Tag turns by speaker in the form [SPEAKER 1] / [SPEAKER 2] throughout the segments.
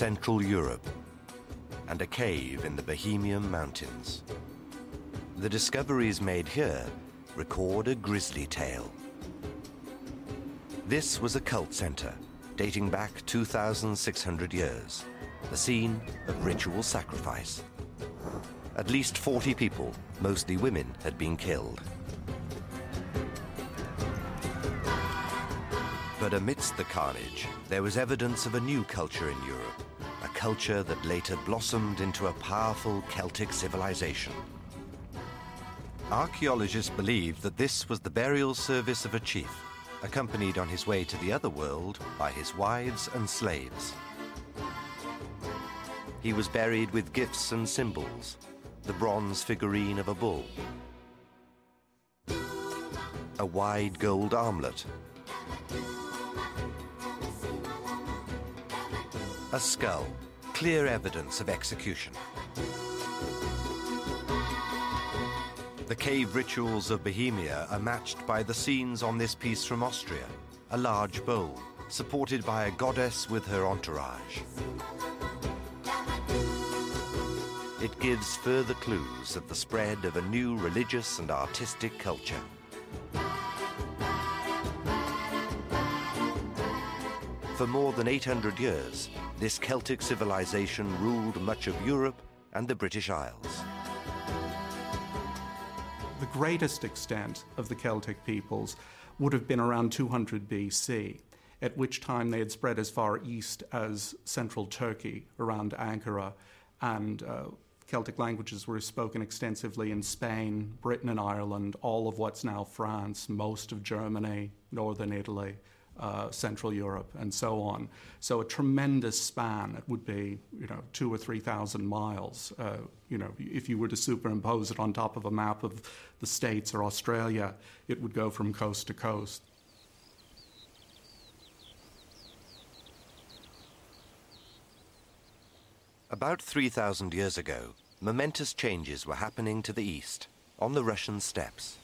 [SPEAKER 1] Central Europe, and a cave in the Bohemian Mountains. The discoveries made here record a grisly tale. This was a cult center dating back 2,600 years, the scene of ritual sacrifice. At least 40 people, mostly women, had been killed. But amidst the carnage, there was evidence of a new culture in Europe, culture that later blossomed into a powerful Celtic civilization. Archaeologists believe that this was the burial service of a chief, accompanied on his way to the other world by his wives and slaves. He was buried with gifts and symbols, the bronze figurine of a bull, a wide gold armlet, A skull, clear evidence of execution. The cave rituals of Bohemia are matched by the scenes on this piece from Austria, a large bowl, supported by a goddess with her entourage. It gives further clues of the spread of a new religious and artistic culture. For more than 800 years, this Celtic civilization ruled much of Europe and the British Isles.
[SPEAKER 2] The greatest extent of the Celtic peoples would have been around 200 BC, at which time they had spread as far east as central Turkey, around Ankara, and uh, Celtic languages were spoken extensively in Spain, Britain and Ireland, all of what's now France, most of Germany, northern Italy, uh, Central Europe, and so on. So a tremendous span. It would be, you know, two or three thousand miles. Uh, you know, if you were to superimpose it on top of a map of the States or Australia, it would go from coast to coast.
[SPEAKER 1] About 3,000 years ago, momentous changes were happening to the east, on the Russian steppes.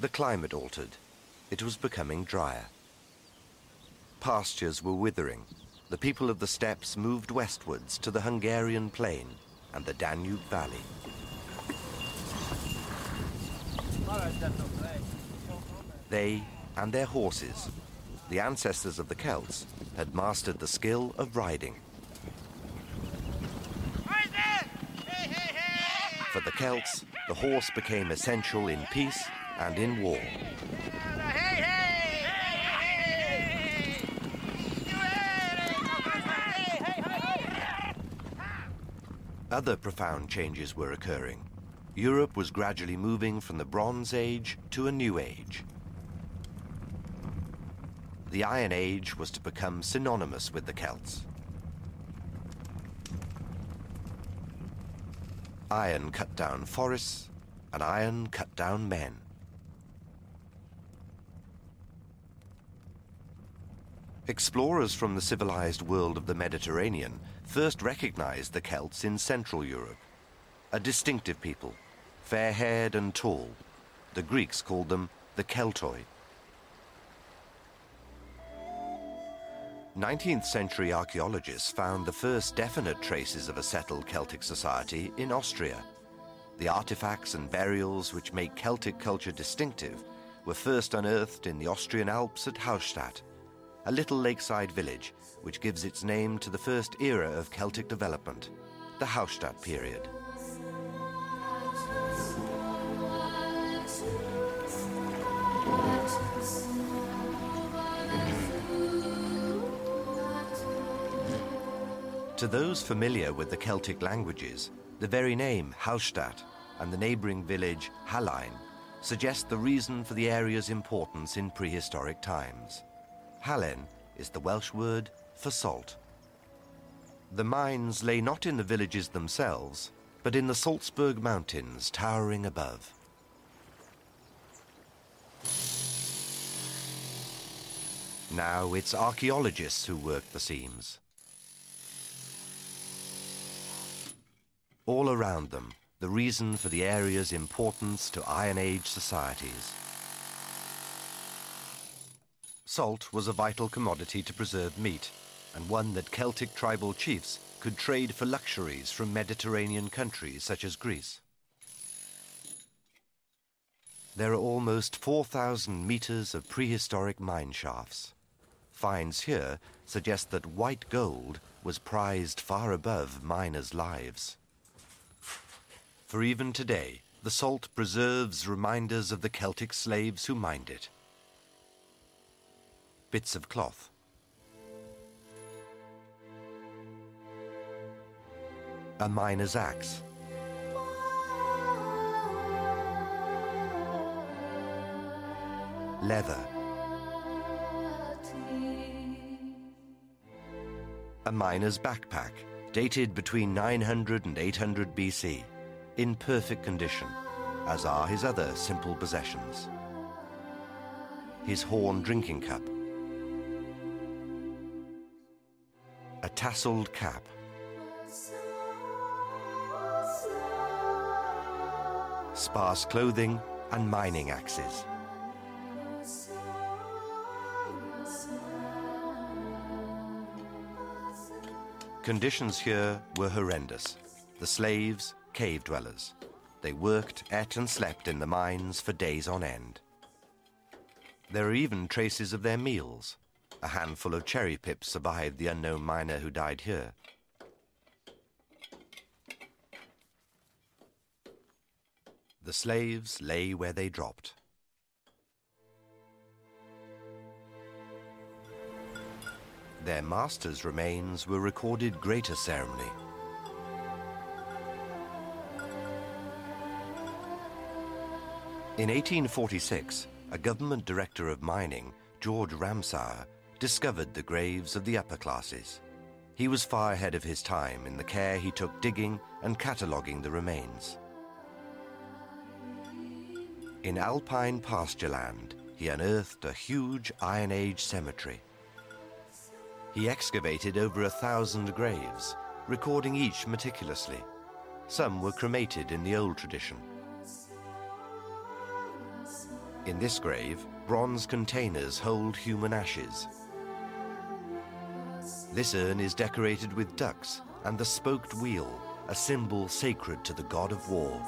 [SPEAKER 1] The climate altered. It was becoming drier. Pastures were withering. The people of the steppes moved westwards to the Hungarian plain and the Danube Valley. They and their horses, the ancestors of the Celts, had mastered the skill of riding. For the Celts, the horse became essential in peace and in war. Other profound changes were occurring. Europe was gradually moving from the Bronze Age to a New Age. The Iron Age was to become synonymous with the Celts. Iron cut down forests, and iron cut down men. Explorers from the civilized world of the Mediterranean first recognized the Celts in Central Europe, a distinctive people, fair-haired and tall. The Greeks called them the Keltoi. 19th century archaeologists found the first definite traces of a settled Celtic society in Austria. The artifacts and burials which make Celtic culture distinctive were first unearthed in the Austrian Alps at Hallstatt, a little lakeside village which gives its name to the first era of Celtic development, the Hallstatt period. To those familiar with the Celtic languages, the very name Hallstatt and the neighbouring village Hallein suggest the reason for the area's importance in prehistoric times. Halen is the Welsh word for salt. The mines lay not in the villages themselves, but in the Salzburg Mountains towering above. Now it's archaeologists who work the seams. All around them, the reason for the area's importance to Iron Age societies. Salt was a vital commodity to preserve meat, and one that Celtic tribal chiefs could trade for luxuries from Mediterranean countries such as Greece. There are almost 4,000 meters of prehistoric mine shafts. Finds here suggest that white gold was prized far above miners' lives. For even today, the salt preserves reminders of the Celtic slaves who mined it. Bits of cloth. A miner's axe. Leather. A miner's backpack, dated between 900 and 800 BC in perfect condition, as are his other simple possessions. His horn drinking cup, a tasseled cap, sparse clothing and mining axes. Conditions here were horrendous. The slaves, cave dwellers. They worked, ate, and slept in the mines for days on end. There are even traces of their meals. A handful of cherry pips survived the unknown miner who died here. The slaves lay where they dropped. Their master's remains were recorded greater ceremony. In 1846, a government director of mining, George Ramsauer, discovered the graves of the upper classes. He was far ahead of his time in the care he took digging and cataloguing the remains. In alpine pastureland, he unearthed a huge Iron Age cemetery. He excavated over a thousand graves, recording each meticulously. Some were cremated in the old tradition. In this grave, bronze containers hold human ashes. This urn is decorated with ducks and the spoked wheel, a symbol sacred to the god of war.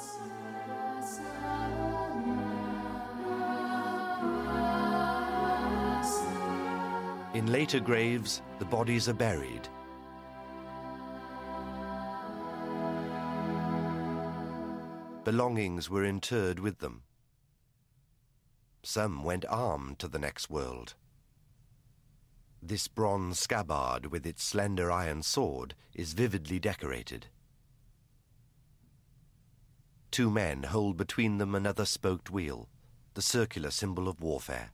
[SPEAKER 1] In later graves, the bodies are buried. Belongings were interred with them. Some went armed to the next world. This bronze scabbard with its slender iron sword is vividly decorated. Two men hold between them another spoked wheel, the circular symbol of warfare.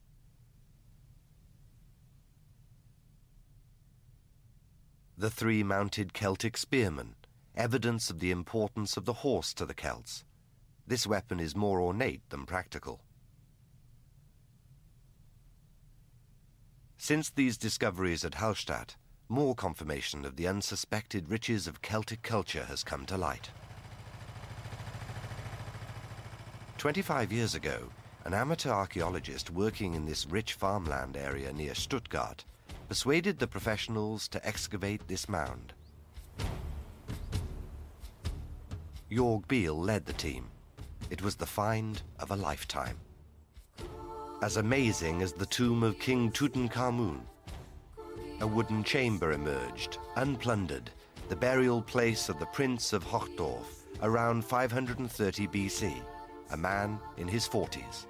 [SPEAKER 1] The three mounted Celtic spearmen, evidence of the importance of the horse to the Celts. This weapon is more ornate than practical. Since these discoveries at Hallstatt, more confirmation of the unsuspected riches of Celtic culture has come to light. 25 years ago, an amateur archaeologist working in this rich farmland area near Stuttgart persuaded the professionals to excavate this mound. Jorg Biel led the team. It was the find of a lifetime. As amazing as the tomb of King Tutankhamun, a wooden chamber emerged, unplundered, the burial place of the Prince of Hochdorf around 530 BC, a man in his 40s.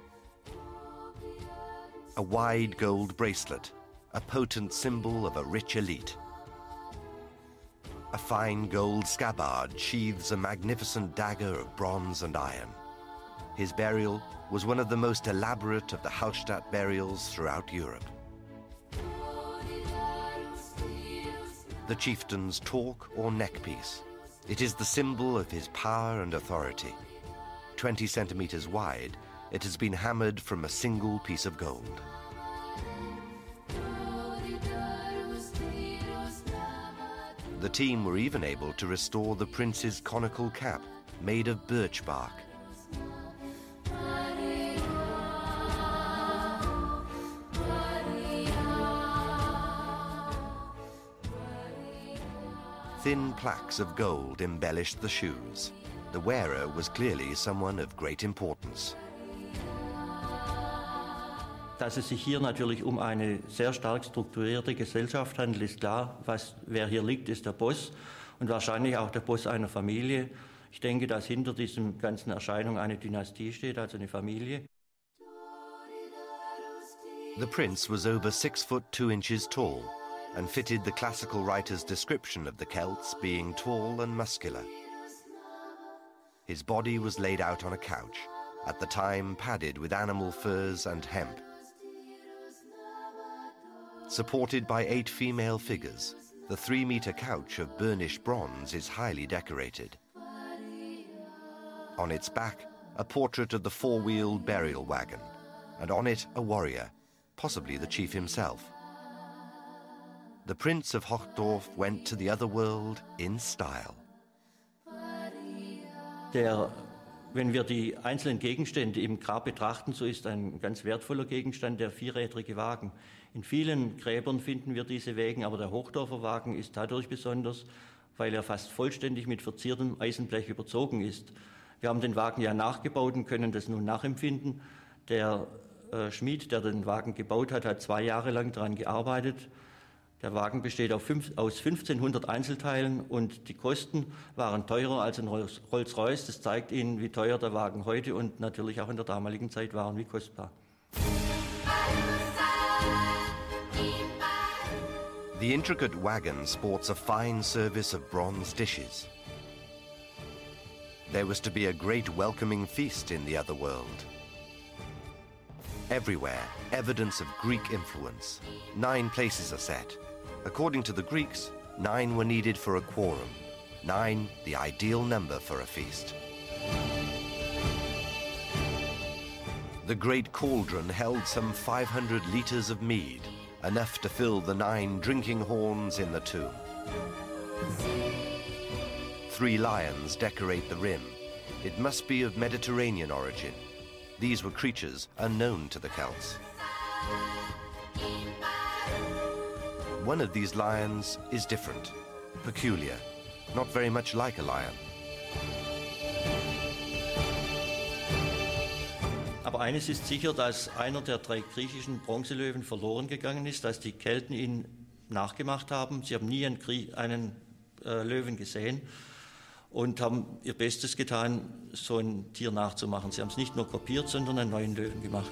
[SPEAKER 1] A wide gold bracelet, a potent symbol of a rich elite. A fine gold scabbard sheathes a magnificent dagger of bronze and iron. His burial was one of the most elaborate of the Hallstatt burials throughout Europe. The chieftain's torque or neckpiece. It is the symbol of his power and authority. 20 centimeters wide, it has been hammered from a single piece of gold. The team were even able to restore the prince's conical cap, made of birch bark. Thin plaques of gold embellished the shoes. The wearer was clearly someone of great importance.
[SPEAKER 3] Dass es sich hier natürlich um eine sehr stark strukturierte Gesellschaft handelt, ist klar. Was, wer hier liegt, ist der Boss und wahrscheinlich auch der Boss einer Familie. Ich denke, dass hinter diesem ganzen Erscheinung eine Dynastie steht, also eine Familie.
[SPEAKER 1] The prince was over six foot two inches tall and fitted the classical writer's description of the Celts being tall and muscular. His body was laid out on a couch, at the time padded with animal furs and hemp. Supported by eight female figures, the three meter couch of burnished bronze is highly decorated. On its back, a portrait of the four wheeled burial wagon, and on it, a warrior, possibly the chief himself. The Prince of Hochdorf went to the other world in style.
[SPEAKER 3] Der, wenn wir die einzelnen Gegenstände im Grab betrachten, so ist ein ganz wertvoller Gegenstand der vierrädrige Wagen. In vielen Gräbern finden wir diese Wägen, aber der Hochdorfer Wagen ist dadurch besonders, weil er fast vollständig mit verziertem Eisenblech überzogen ist. Wir haben den Wagen ja nachgebaut und können das nun nachempfinden. Der äh, Schmied, der den Wagen gebaut hat, hat zwei Jahre lang daran gearbeitet. Der Wagen besteht aus 1500 Einzelteilen und die Kosten waren teurer als ein Rolls-Royce. Das zeigt Ihnen, wie teuer der Wagen heute und natürlich auch in der damaligen Zeit war und wie kostbar.
[SPEAKER 1] The intricate wagon sports a fine service of bronze dishes. There was to be a great welcoming feast in the other world. Everywhere, evidence of Greek influence. Nine places are set. According to the Greeks, nine were needed for a quorum. Nine, the ideal number for a feast. The great cauldron held some 500 litres of mead, enough to fill the nine drinking horns in the tomb. Three lions decorate the rim. It must be of Mediterranean origin. These were creatures unknown to the Celts. One of these lions is different, peculiar, not very much like a lion.
[SPEAKER 3] Aber eines ist sicher, dass einer der drei griechischen Bronzelöwen verloren gegangen ist, dass die Kelten ihn nachgemacht haben. Sie haben nie einen, einen äh, Löwen gesehen und haben ihr Bestes getan, so ein Tier nachzumachen. Sie haben es nicht nur kopiert, sondern einen neuen Löwen gemacht.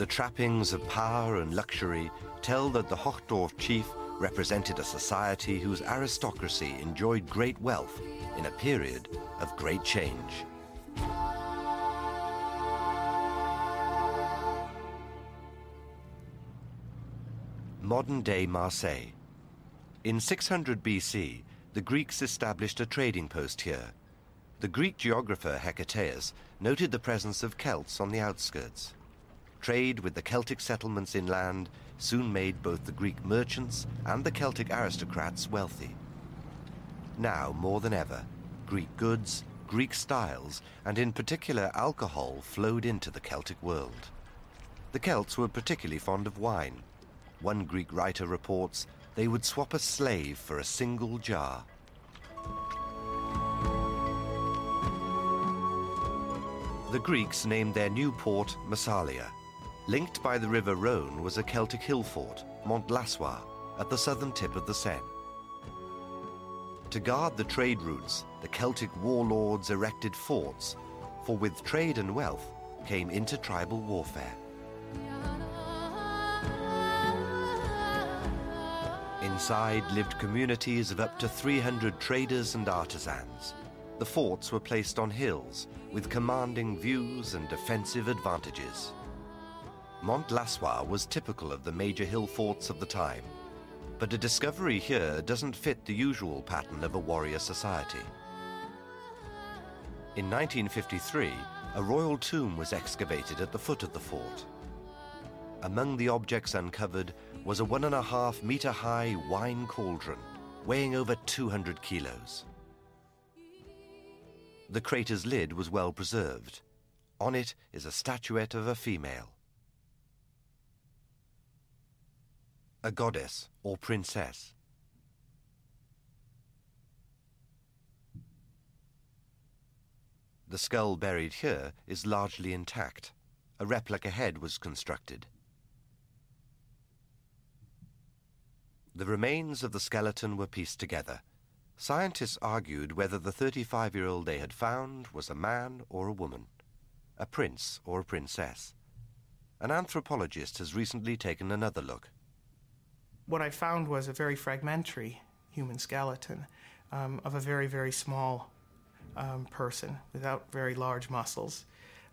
[SPEAKER 1] The trappings of power and luxury tell that the Hochdorf chief represented a society whose aristocracy enjoyed great wealth in a period of great change. modern day Marseille. In 600 BC, the Greeks established a trading post here. The Greek geographer Hecataeus noted the presence of Celts on the outskirts. Trade with the Celtic settlements inland soon made both the Greek merchants and the Celtic aristocrats wealthy. Now, more than ever, Greek goods, Greek styles, and in particular alcohol flowed into the Celtic world. The Celts were particularly fond of wine, one Greek writer reports they would swap a slave for a single jar. The Greeks named their new port Massalia. Linked by the river Rhone was a Celtic hill fort, Mont Lassois, at the southern tip of the Seine. To guard the trade routes, the Celtic warlords erected forts, for with trade and wealth came intertribal warfare. Inside lived communities of up to 300 traders and artisans. The forts were placed on hills with commanding views and defensive advantages. Mont Lassois was typical of the major hill forts of the time, but a discovery here doesn't fit the usual pattern of a warrior society. In 1953, a royal tomb was excavated at the foot of the fort. Among the objects uncovered was a one and a half meter high wine cauldron weighing over 200 kilos. The crater's lid was well preserved. On it is a statuette of a female. A goddess or princess. The skull buried here is largely intact. A replica head was constructed. The remains of the skeleton were pieced together. Scientists argued whether the 35 year old they had found was a man or a woman, a prince or a princess. An anthropologist has recently taken another look.
[SPEAKER 4] What I found was a very fragmentary human skeleton um, of a very, very small um, person without very large muscles,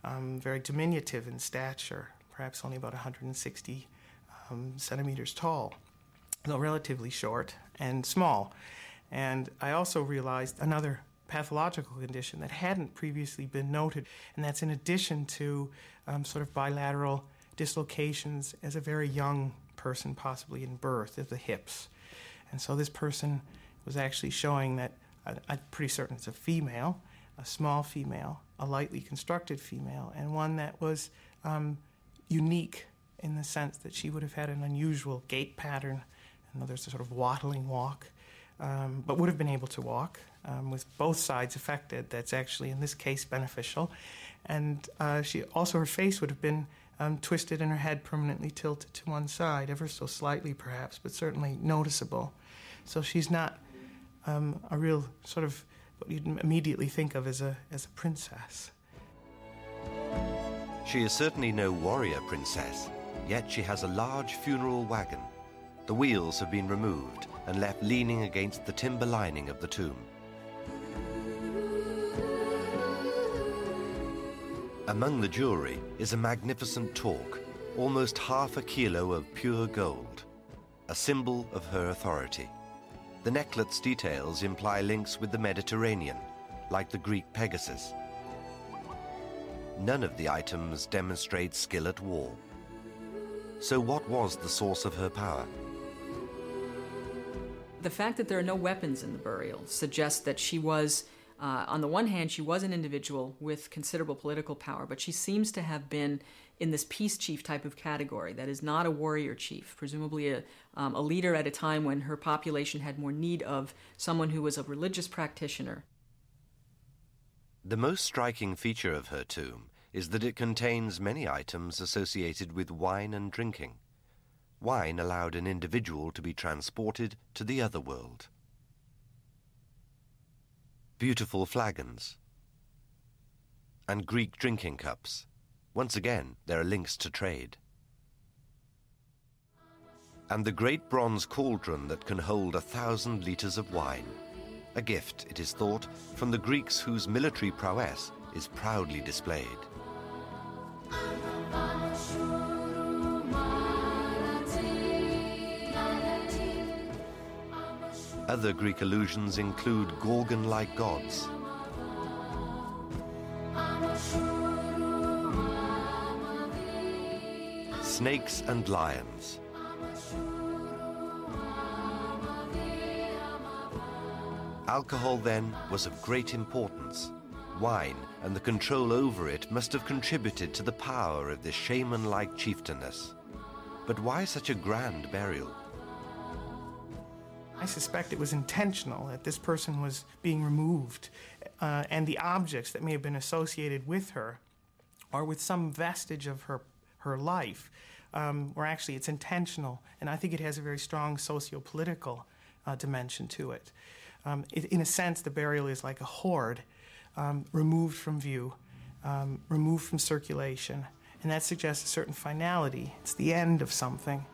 [SPEAKER 4] um, very diminutive in stature, perhaps only about 160 um, centimeters tall though relatively short and small. And I also realized another pathological condition that hadn't previously been noted, and that's in addition to um, sort of bilateral dislocations as a very young person, possibly in birth, of the hips. And so this person was actually showing that I'm pretty certain it's a female, a small female, a lightly constructed female, and one that was um, unique in the sense that she would have had an unusual gait pattern there's a sort of waddling walk, um, but would have been able to walk um, with both sides affected. That's actually, in this case, beneficial. And uh, she also, her face would have been um, twisted and her head permanently tilted to one side, ever so slightly perhaps, but certainly noticeable. So she's not um, a real sort of what you'd immediately think of as a, as a princess.
[SPEAKER 1] She is certainly no warrior princess, yet she has a large funeral wagon the wheels have been removed and left leaning against the timber lining of the tomb. Among the jewelry is a magnificent torque, almost half a kilo of pure gold, a symbol of her authority. The necklet's details imply links with the Mediterranean, like the Greek Pegasus. None of the items demonstrate skill at war. So what was the source of her power?
[SPEAKER 5] The fact that there are no weapons in the burial suggests that she was, uh, on the one hand, she was an individual with considerable political power, but she seems to have been in this peace chief type of category that is not a warrior chief, presumably a, um, a leader at a time when her population had more need of someone who was a religious practitioner.
[SPEAKER 1] The most striking feature of her tomb is that it contains many items associated with wine and drinking wine allowed an individual to be transported to the other world. Beautiful flagons and Greek drinking cups. Once again, there are links to trade. And the great bronze cauldron that can hold a thousand litres of wine. A gift, it is thought, from the Greeks whose military prowess is proudly displayed. Other Greek allusions include Gorgon like gods. Snakes and lions. Alcohol, then, was of great importance. Wine and the control over it must have contributed to the power of this shaman like chieftainess. But why such a grand burial?
[SPEAKER 4] I suspect it was intentional that this person was being removed, uh, and the objects that may have been associated with her or with some vestige of her, her life, um, or actually it's intentional, and I think it has a very strong socio political uh, dimension to it. Um, it. In a sense, the burial is like a hoard um, removed from view, um, removed from circulation, and that suggests a certain finality. It's the end of something.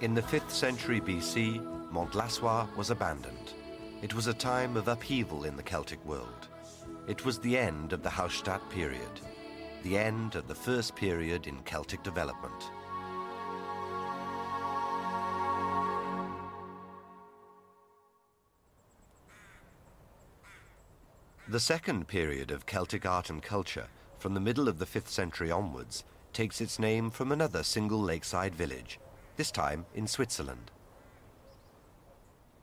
[SPEAKER 1] In the 5th century BC, Mont Lassois was abandoned. It was a time of upheaval in the Celtic world. It was the end of the Hallstatt period, the end of the first period in Celtic development. The second period of Celtic art and culture, from the middle of the 5th century onwards, takes its name from another single lakeside village, this time in Switzerland.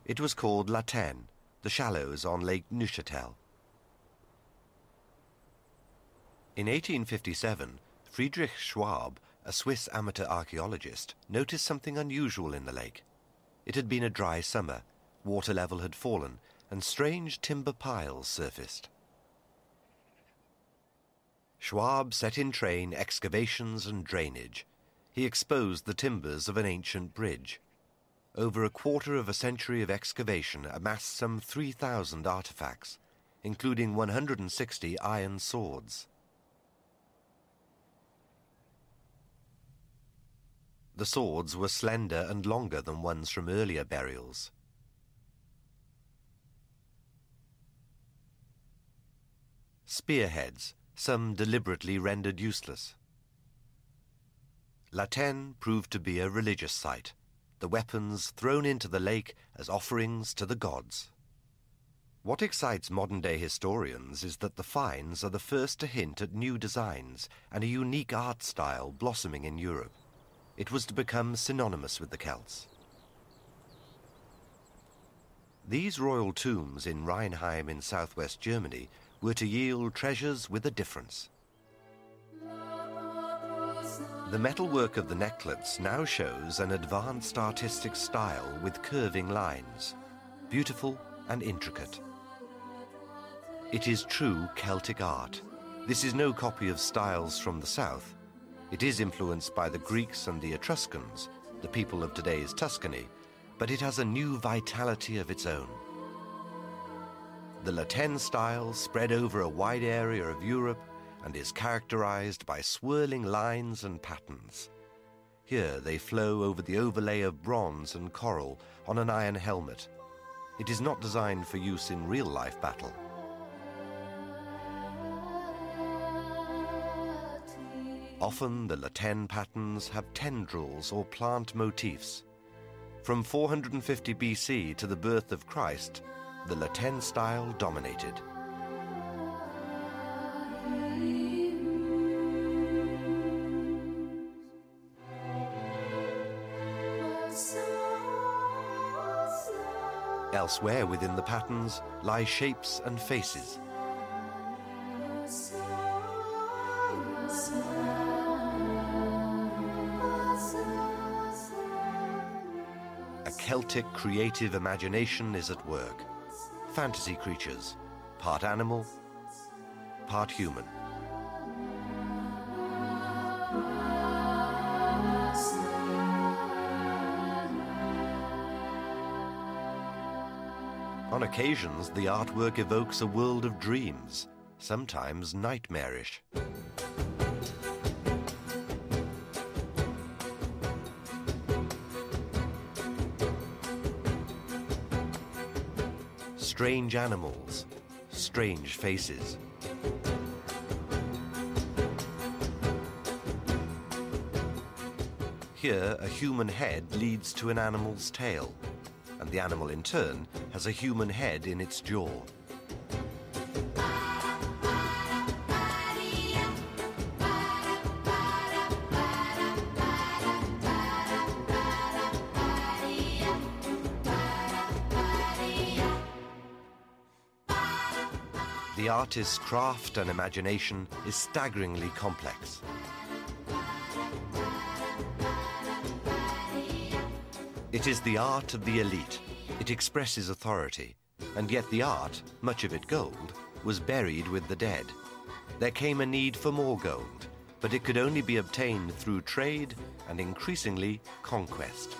[SPEAKER 1] It was called La Tène, the shallows on Lake Neuchâtel. In 1857, Friedrich Schwab, a Swiss amateur archaeologist, noticed something unusual in the lake. It had been a dry summer, water level had fallen, and strange timber piles surfaced. Schwab set in train excavations and drainage. He exposed the timbers of an ancient bridge. Over a quarter of a century of excavation amassed some 3,000 artifacts, including 160 iron swords. The swords were slender and longer than ones from earlier burials. spearheads, some deliberately rendered useless. La Tène proved to be a religious site, the weapons thrown into the lake as offerings to the gods. What excites modern day historians is that the finds are the first to hint at new designs and a unique art style blossoming in Europe. It was to become synonymous with the Celts. These royal tombs in Reinheim in southwest Germany were to yield treasures with a difference. The metalwork of the necklets now shows an advanced artistic style with curving lines, beautiful and intricate. It is true Celtic art. This is no copy of styles from the south. It is influenced by the Greeks and the Etruscans, the people of today's Tuscany, but it has a new vitality of its own. The La Tène style spread over a wide area of Europe and is characterized by swirling lines and patterns. Here they flow over the overlay of bronze and coral on an iron helmet. It is not designed for use in real life battle. Often the La Tène patterns have tendrils or plant motifs. From 450 BC to the birth of Christ, the La Tène style dominated. Elsewhere within the patterns lie shapes and faces. A Celtic creative imagination is at work fantasy creatures, part animal, part human. Occasions, the artwork evokes a world of dreams, sometimes nightmarish. strange animals, strange faces. Here, a human head leads to an animal's tail, and the animal in turn has a human head in its jaw. The artist's craft and imagination is staggeringly complex. It is the art of the elite. It expresses authority. And yet the art, much of it gold, was buried with the dead. there came a need for more gold, but it could only be obtained through trade and increasingly conquest.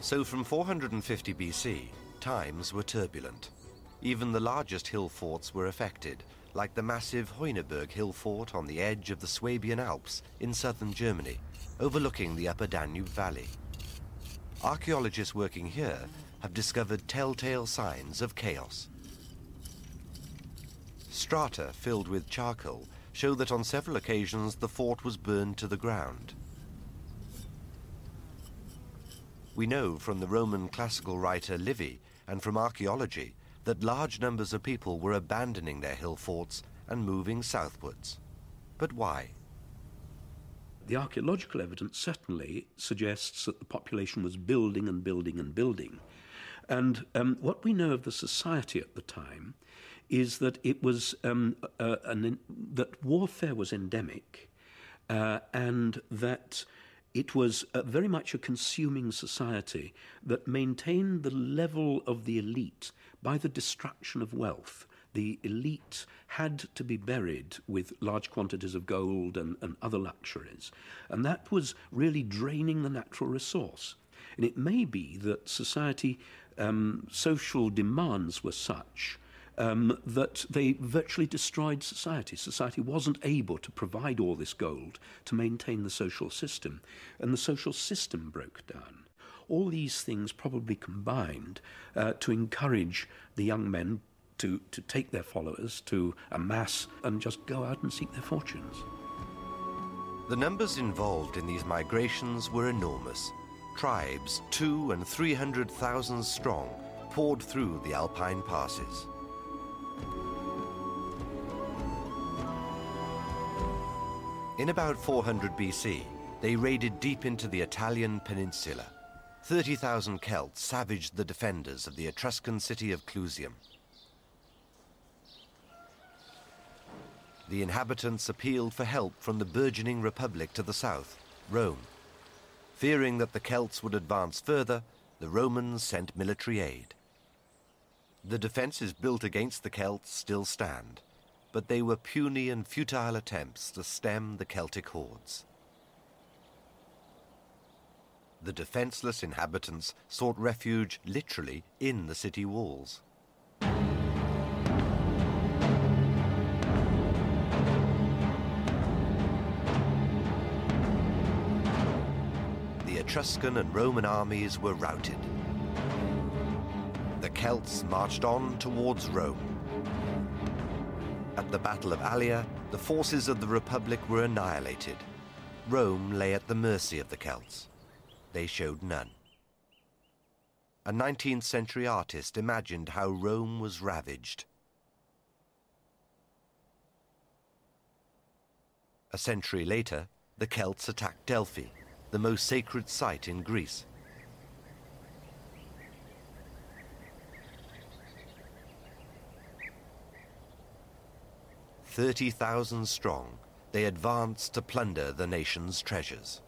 [SPEAKER 1] So from 450 BC, times were turbulent. Even the largest hill forts were affected, like the massive Heuneburg hill fort on the edge of the Swabian Alps in southern Germany, overlooking the upper Danube Valley. Archaeologists working here have discovered telltale signs of chaos. Strata filled with charcoal show that on several occasions the fort was burned to the ground. We know from the Roman classical writer Livy and from archaeology that large numbers of people were abandoning their hill forts and moving southwards. But why?
[SPEAKER 6] The archaeological evidence certainly suggests that the population was building and building and building. And um, what we know of the society at the time is that it was um, uh, an, that warfare was endemic, uh, and that it was uh, very much a consuming society that maintained the level of the elite by the destruction of wealth. The elite had to be buried with large quantities of gold and, and other luxuries, and that was really draining the natural resource. And it may be that society, um, social demands were such um, that they virtually destroyed society. Society wasn't able to provide all this gold to maintain the social system, and the social system broke down. All these things probably combined uh, to encourage the young men to, to take their followers, to amass, and just go out and seek their fortunes.
[SPEAKER 1] The numbers involved in these migrations were enormous. Tribes, two and three hundred thousand strong, poured through the Alpine passes. In about 400 BC, they raided deep into the Italian peninsula. 30,000 Celts savaged the defenders of the Etruscan city of Clusium. The inhabitants appealed for help from the burgeoning republic to the south, Rome. Fearing that the Celts would advance further, the Romans sent military aid. The defenses built against the Celts still stand but they were puny and futile attempts to stem the Celtic hordes. The defenseless inhabitants sought refuge literally in the city walls. Etruscan and Roman armies were routed. The Celts marched on towards Rome. At the Battle of Allia, the forces of the Republic were annihilated. Rome lay at the mercy of the Celts. They showed none. A 19th century artist imagined how Rome was ravaged. A century later, the Celts attacked Delphi, the most sacred site in Greece. 30,000 strong, they advanced to plunder the nation's treasures.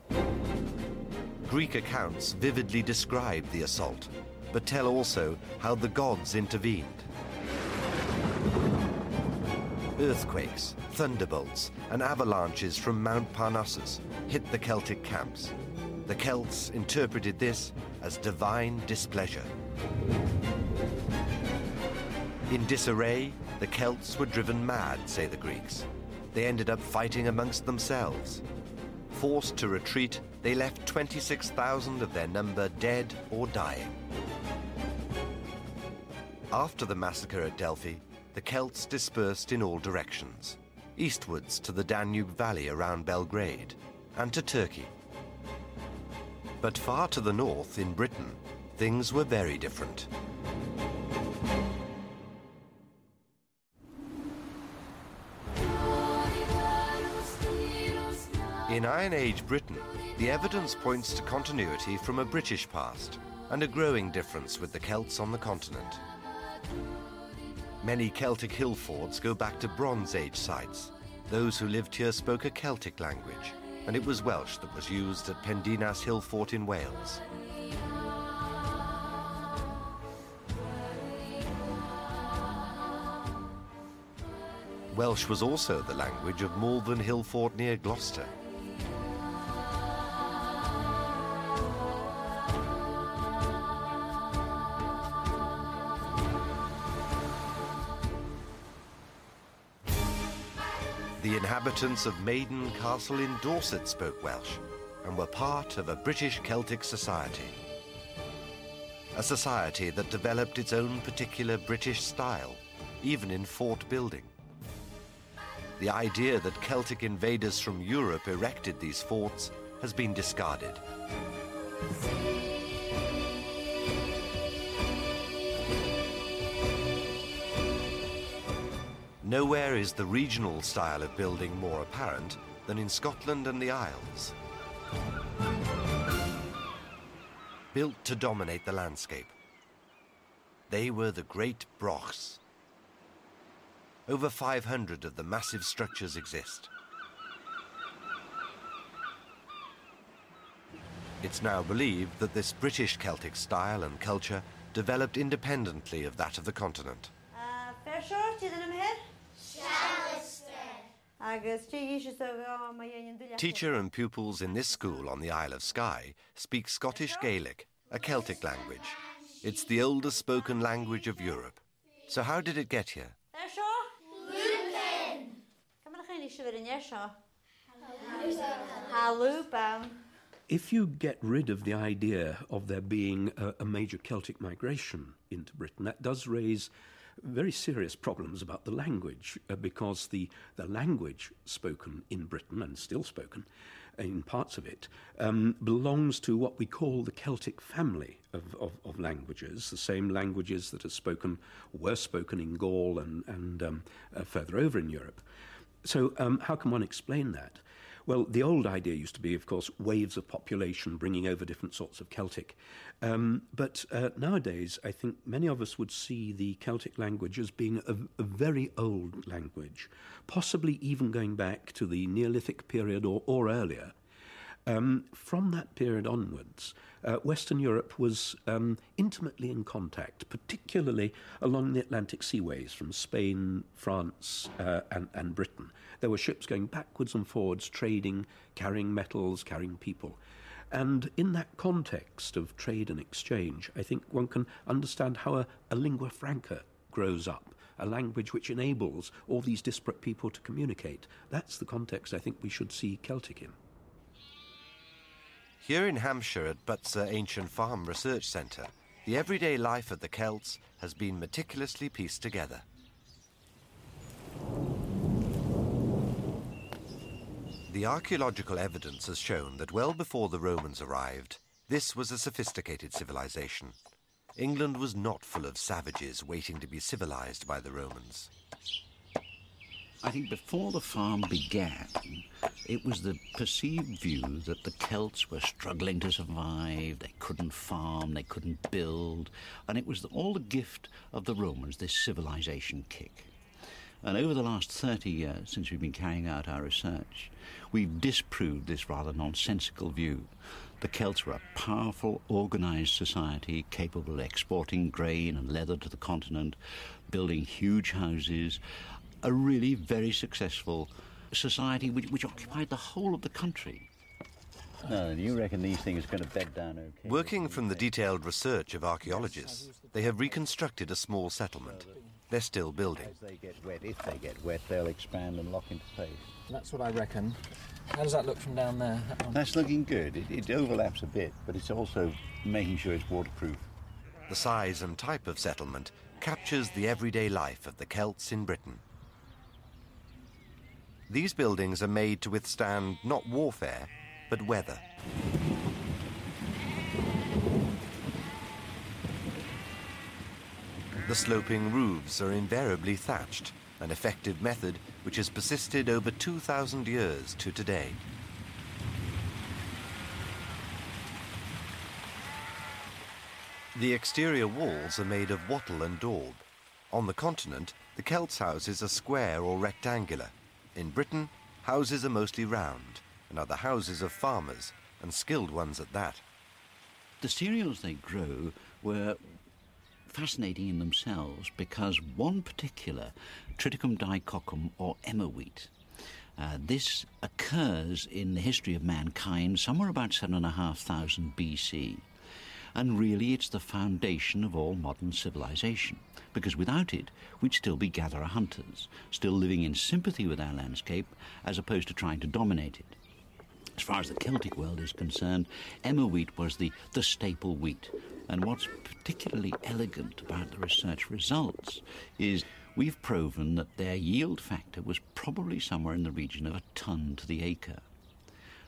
[SPEAKER 1] Greek accounts vividly describe the assault, but tell also how the gods intervened. Earthquakes, thunderbolts, and avalanches from Mount Parnassus hit the Celtic camps. The Celts interpreted this as divine displeasure. In disarray, the Celts were driven mad, say the Greeks. They ended up fighting amongst themselves. Forced to retreat, they left 26,000 of their number dead or dying. After the massacre at Delphi, the Celts dispersed in all directions, eastwards to the Danube Valley around Belgrade, and to Turkey. But far to the north, in Britain, things were very different. In Iron Age Britain, the evidence points to continuity from a British past and a growing difference with the Celts on the continent. Many Celtic hill forts go back to Bronze Age sites. Those who lived here spoke a Celtic language, and it was Welsh that was used at Pendinas Hill Fort in Wales. Welsh was also the language of Malvern Hill Fort near Gloucester. Inhabitants of Maiden Castle in Dorset spoke Welsh and were part of a British Celtic society. A society that developed its own particular British style, even in fort building. The idea that Celtic invaders from Europe erected these forts has been discarded. Nowhere is the regional style of building more apparent than in Scotland and the Isles. Built to dominate the landscape. They were the Great Brochs. Over 500 of the massive structures exist. It's now believed that this British Celtic style and culture developed independently of that of the continent. Teacher and pupils in this school on the Isle of Skye speak Scottish Gaelic, a Celtic language. It's the oldest spoken language of Europe. So how did it get here?
[SPEAKER 6] If you get rid of the idea of there being a, a, major Celtic migration into Britain, that does raise very serious problems about the language, uh, because the, the language spoken in Britain and still spoken in parts of it um, belongs to what we call the Celtic family of, of, of, languages, the same languages that are spoken, were spoken in Gaul and, and um, uh, further over in Europe. So, um, how can one explain that? Well, the old idea used to be, of course, waves of population bringing over different sorts of Celtic. Um, but uh, nowadays, I think many of us would see the Celtic language as being a, a, very old language, possibly even going back to the Neolithic period or, or earlier. Um, from that period onwards, uh, Western Europe was um, intimately in contact, particularly along the Atlantic seaways from Spain, France, uh, and, and Britain. There were ships going backwards and forwards, trading, carrying metals, carrying people. And in that context of trade and exchange, I think one can understand how a, a lingua franca grows up, a language which enables all these disparate people to communicate. That's the context I think we should see Celtic in.
[SPEAKER 1] Here in Hampshire at Butser Ancient Farm Research Centre, the everyday life of the Celts has been meticulously pieced together. The archaeological evidence has shown that well before the Romans arrived, this was a sophisticated civilization. England was not full of savages waiting to be civilized by the Romans.
[SPEAKER 7] I think before the farm began, it was the perceived view that the Celts were struggling to survive, they couldn't farm, they couldn't build, and it was all the gift of the Romans, this civilization kick. And over the last 30 years, since we've been carrying out our research, we've disproved this rather nonsensical view. The Celts were a powerful, organized society capable of exporting grain and leather to the continent, building huge houses, a really very successful society which, which occupied the whole of the country.
[SPEAKER 8] No, you reckon these things are going to bed down okay?
[SPEAKER 1] Working from the detailed research of archaeologists, they have reconstructed a small settlement. They're still building.
[SPEAKER 8] As they get wet, if they get wet, they'll expand and lock into place.
[SPEAKER 9] That's what I reckon. How does that look from down there?
[SPEAKER 8] That That's looking good. It, it overlaps a bit, but it's also making sure it's waterproof.
[SPEAKER 1] The size and type of settlement captures the everyday life of the Celts in Britain. These buildings are made to withstand not warfare, but weather. The sloping roofs are invariably thatched, an effective method which has persisted over 2,000 years to today. The exterior walls are made of wattle and daub. On the continent, the Celts' houses are square or rectangular, in Britain, houses are mostly round and are the houses of farmers, and skilled ones at that.
[SPEAKER 7] The cereals they grow were fascinating in themselves because one particular Triticum dicoccum or emmer wheat uh, this occurs in the history of mankind somewhere about 7,500 BC. And really, it's the foundation of all modern civilization, because without it, we'd still be gatherer hunters, still living in sympathy with our landscape as opposed to trying to dominate it. As far as the Celtic world is concerned, emmer wheat was the, the staple wheat. And what's particularly elegant about the research results is we've proven that their yield factor was probably somewhere in the region of a ton to the acre.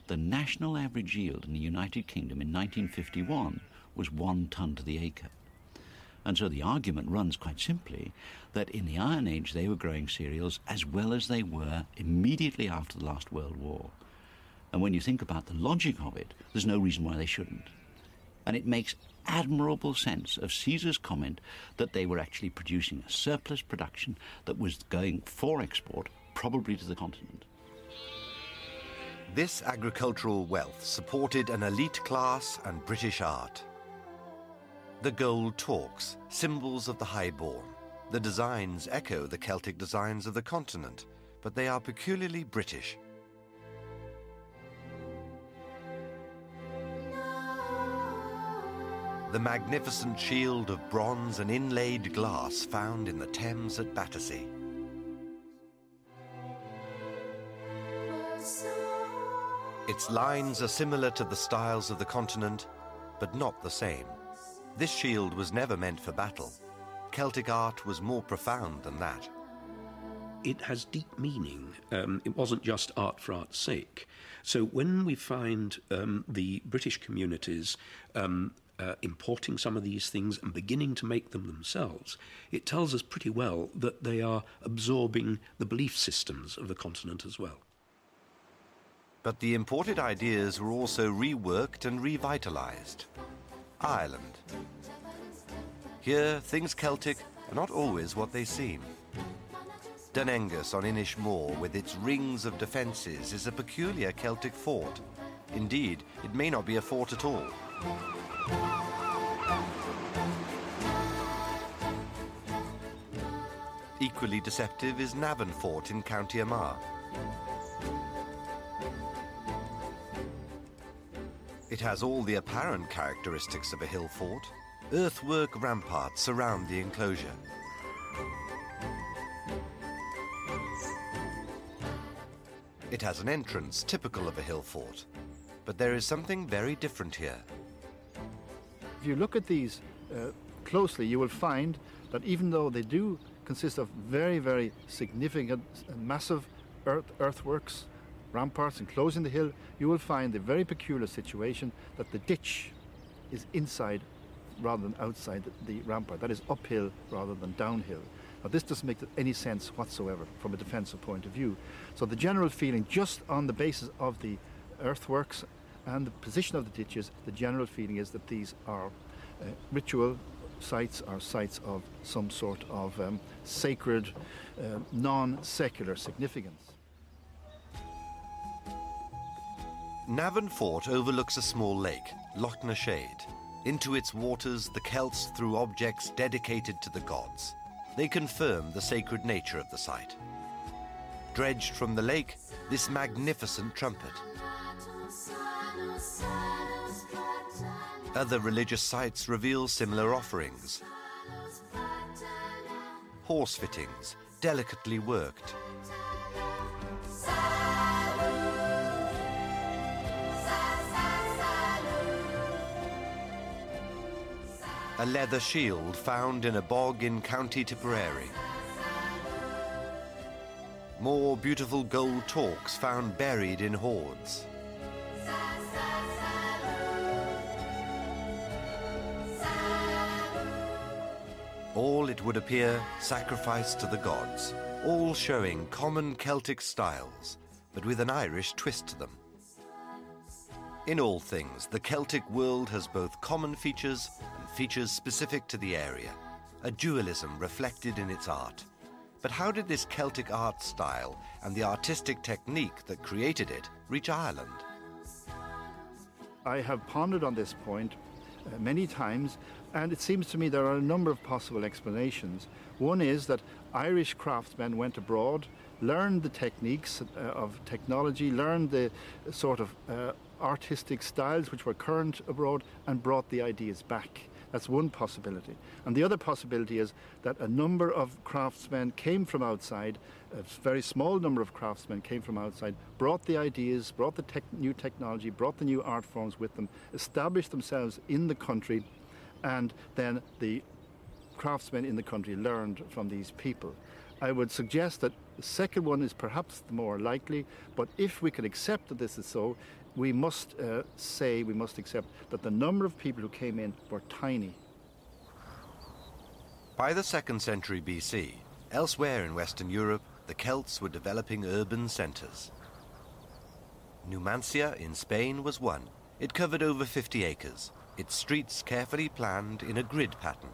[SPEAKER 7] The national average yield in the United Kingdom in 1951 was one ton to the acre. And so the argument runs quite simply that in the Iron Age they were growing cereals as well as they were immediately after the last World War. And when you think about the logic of it, there's no reason why they shouldn't. And it makes admirable sense of Caesar's comment that they were actually producing a surplus production that was going for export, probably to the continent.
[SPEAKER 1] This agricultural wealth supported an elite class and British art. The gold torques, symbols of the highborn. The designs echo the Celtic designs of the continent, but they are peculiarly British. the magnificent shield of bronze and inlaid glass found in the Thames at Battersea. Its lines are similar to the styles of the continent, but not the same. This shield was never meant for battle. Celtic art was more profound than that.
[SPEAKER 6] It has deep meaning. Um, it wasn't just art for art's sake. So when we find um, the British communities um, uh, importing some of these things and beginning to make them themselves, it tells us pretty well that they are absorbing the belief systems of the continent as well.
[SPEAKER 1] But the imported ideas were also reworked and revitalized. Ireland. Here, things Celtic are not always what they seem. Dun Aengus on Inishmore, with its rings of defences, is a peculiar Celtic fort. Indeed, it may not be a fort at all. Equally deceptive is Navan Fort in County Armagh. It has all the apparent characteristics of a hill fort. Earthwork ramparts surround the enclosure. It has an entrance typical of a hill fort, but there is something very different here.
[SPEAKER 10] If you look at these uh, closely, you will find that even though they do consist of very, very significant and massive earth, earthworks, ramparts enclosing the hill, you will find the very peculiar situation that the ditch is inside rather than outside the, rampart. That is uphill rather than downhill. Now, this doesn't make any sense whatsoever from a defensive point of view. So, the general feeling, just on the basis of the earthworks and the position of the ditches, the general feeling is that these are uh, ritual sites are sites of some sort of um, sacred, uh, non secular significance.
[SPEAKER 1] Navan Fort overlooks a small lake, Loughnashade. Into its waters, the Celts threw objects dedicated to the gods. They confirm the sacred nature of the site. Dredged from the lake, this magnificent trumpet. Other religious sites reveal similar offerings. Horse fittings, delicately worked. A leather shield found in a bog in County Tipperary. More beautiful gold torques found buried in hoards. All, it would appear, sacrificed to the gods, all showing common Celtic styles, but with an Irish twist to them. In all things, the Celtic world has both common features and features specific to the area, a dualism reflected in its art. But how did this Celtic art style and the artistic technique that created it reach Ireland?
[SPEAKER 10] I have pondered on this point uh, many times, and it seems to me there are a number of possible explanations. One is that Irish craftsmen went abroad, learned the techniques uh, of technology, learned the sort of uh, artistic styles which were current abroad, and brought the ideas back. That's one possibility. And the other possibility is that a number of craftsmen came from outside, a very small number of craftsmen came from outside, brought the ideas, brought the tech, new technology, brought the new art forms with them, established themselves in the country, and then the craftsmen in the country learned from these people. I would suggest that the second one is perhaps the more likely, but if we can accept that this is so, we must uh, say, we must accept that the number of people who came in were tiny.
[SPEAKER 1] By the 2nd century BC, elsewhere in Western Europe, the Celts were developing urban centres. Numancia in Spain was one. It covered over 50 acres, its streets carefully planned in a grid pattern.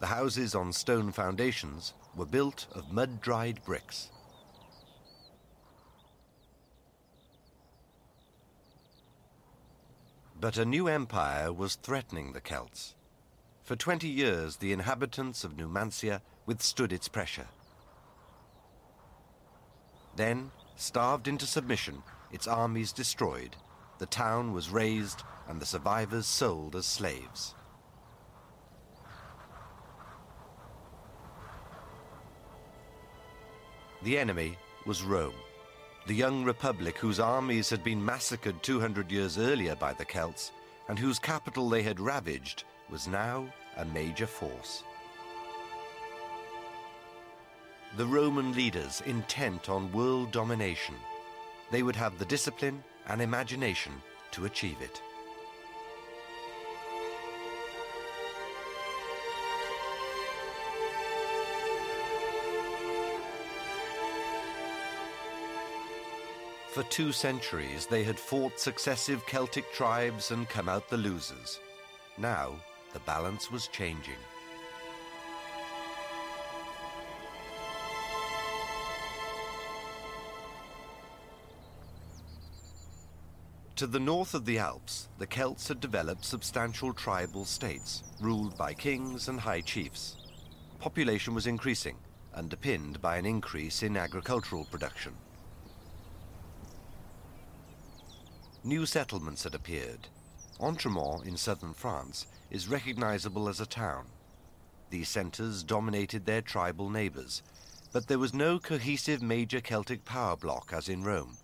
[SPEAKER 1] The houses on stone foundations were built of mud-dried bricks. But a new empire was threatening the Celts. For 20 years, the inhabitants of Numancia withstood its pressure. Then, starved into submission, its armies destroyed, the town was razed and the survivors sold as slaves. The enemy was Rome, the young republic whose armies had been massacred 200 years earlier by the Celts and whose capital they had ravaged was now a major force. The Roman leaders intent on world domination, they would have the discipline and imagination to achieve it. For two centuries, they had fought successive Celtic tribes and come out the losers. Now, the balance was changing. To the north of the Alps, the Celts had developed substantial tribal states, ruled by kings and high chiefs. Population was increasing, underpinned by an increase in agricultural production. New settlements had appeared. Entremont in southern France is recognizable as a town. These centres dominated their tribal neighbours, but there was no cohesive major Celtic power block as in Rome.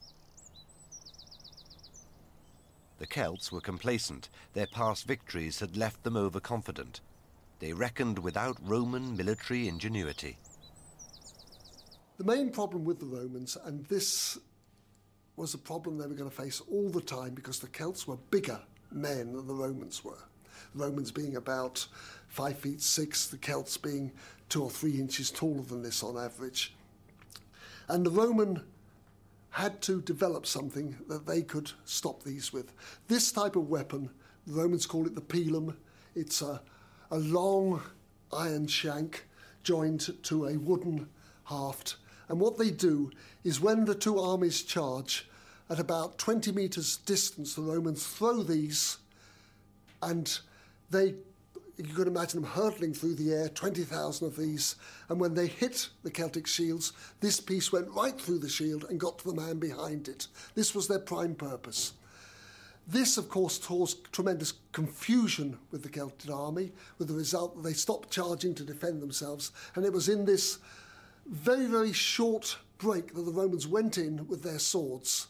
[SPEAKER 1] The Celts were complacent. Their past victories had left them overconfident. They reckoned without Roman military ingenuity.
[SPEAKER 11] The main problem with the Romans, and this was a problem they were going to face all the time because the Celts were bigger men than the Romans were. The Romans being about five feet six, the Celts being two or three inches taller than this on average. And the Roman had to develop something that they could stop these with. This type of weapon, the Romans call it the pilum. It's a, a long iron shank joined to a wooden haft and what they do is when the two armies charge, at about 20 metres distance, the Romans throw these and they you could imagine them hurtling through the air, 20,000 of these, and when they hit the Celtic shields, this piece went right through the shield and got to the man behind it. This was their prime purpose. This, of course, caused tremendous confusion with the Celtic army, with the result that they stopped charging to defend themselves, and it was in this very, very short break that the Romans went in with their swords,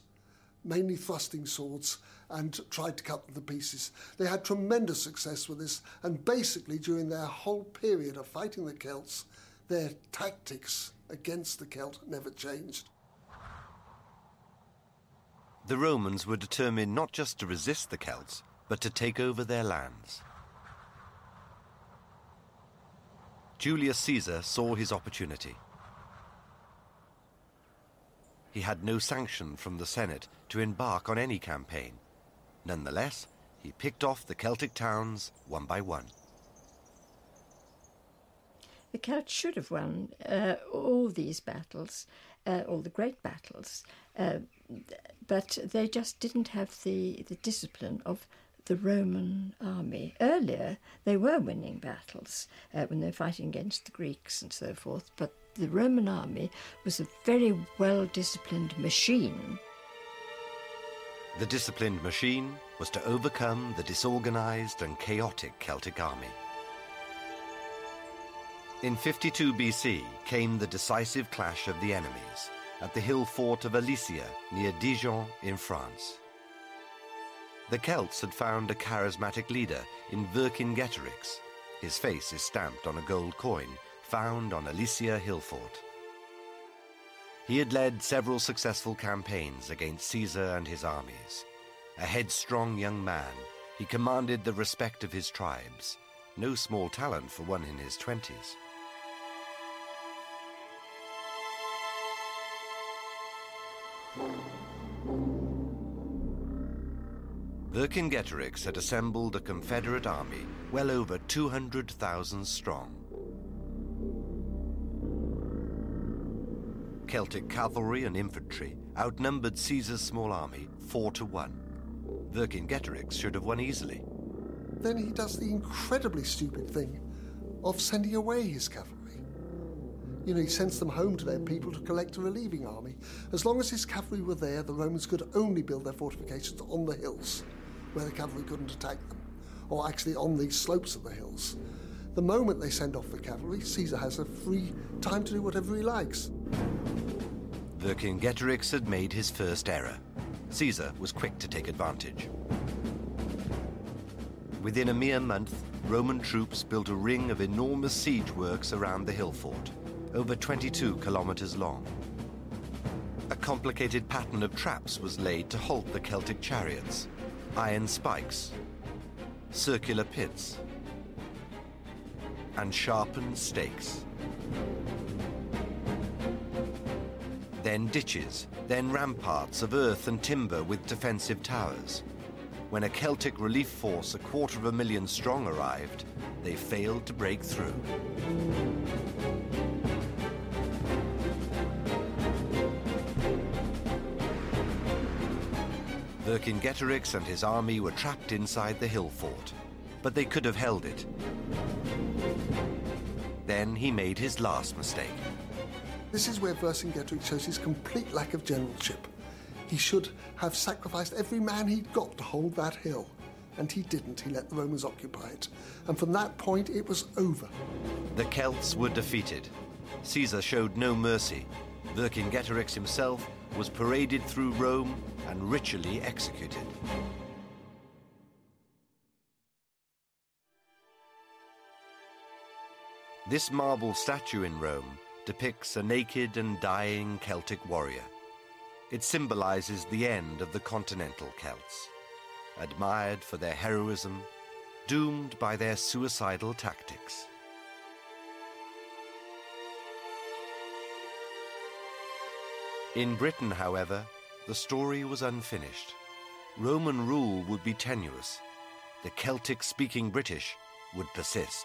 [SPEAKER 11] mainly thrusting swords, and tried to cut them to pieces. They had tremendous success with this, and basically, during their whole period of fighting the Celts, their tactics against the Celt never changed.
[SPEAKER 1] The Romans were determined not just to resist the Celts, but to take over their lands. Julius Caesar saw his opportunity. He had no sanction from the Senate to embark on any campaign. Nonetheless, he picked off the Celtic towns one by one.
[SPEAKER 12] The Celts should have won uh, all these battles, uh, all the great battles, Uh, but they just didn't have the, the discipline of the Roman army. Earlier, they were winning battles uh, when they were fighting against the Greeks and so forth, but the Roman army was a very well disciplined machine.
[SPEAKER 1] The disciplined machine was to overcome the disorganized and chaotic Celtic army. In 52 BC came the decisive clash of the enemies at the hill fort of Alesia near Dijon in France. The Celts had found a charismatic leader in Vercingetorix. His face is stamped on a gold coin found on Alesia hill fort. He had led several successful campaigns against Caesar and his armies. A headstrong young man, he commanded the respect of his tribes. No small talent for one in his twenties. Vercingetorix had assembled a Confederate army well over 200,000 strong. Celtic cavalry and infantry outnumbered Caesar's small army four to one. Vercingetorix should have won easily.
[SPEAKER 11] Then he does the incredibly stupid thing of sending away his cavalry. You know, he sends them home to their people to collect a relieving army. As long as his cavalry were there, the Romans could only build their fortifications on the hills, where the cavalry couldn't attack them, or actually on the slopes of the hills. The moment they send off the cavalry, Caesar has a free time to do whatever he likes.
[SPEAKER 1] Vercingetorix had made his first error. Caesar was quick to take advantage. Within a mere month, Roman troops built a ring of enormous siege works around the hill fort over 22 kilometers long. A complicated pattern of traps was laid to halt the Celtic chariots. Iron spikes, circular pits, and sharpened stakes. Then ditches, then ramparts of earth and timber with defensive towers. When a Celtic relief force a quarter of a million strong arrived, they failed to break through. Vercingetorix and his army were trapped inside the hill fort, but they could have held it. Then he made his last mistake.
[SPEAKER 11] This is where Vercingetorix shows his complete lack of generalship. He should have sacrificed every man he'd got to hold that hill. And he didn't. He let the Romans occupy it. And from that point, it was over.
[SPEAKER 1] The Celts were defeated. Caesar showed no mercy. Vercingetorix himself was paraded through Rome and ritually executed. This marble statue in Rome depicts a naked and dying Celtic warrior. It symbolizes the end of the continental Celts, admired for their heroism, doomed by their suicidal tactics. In Britain, however, the story was unfinished. Roman rule would be tenuous. The Celtic speaking British would persist.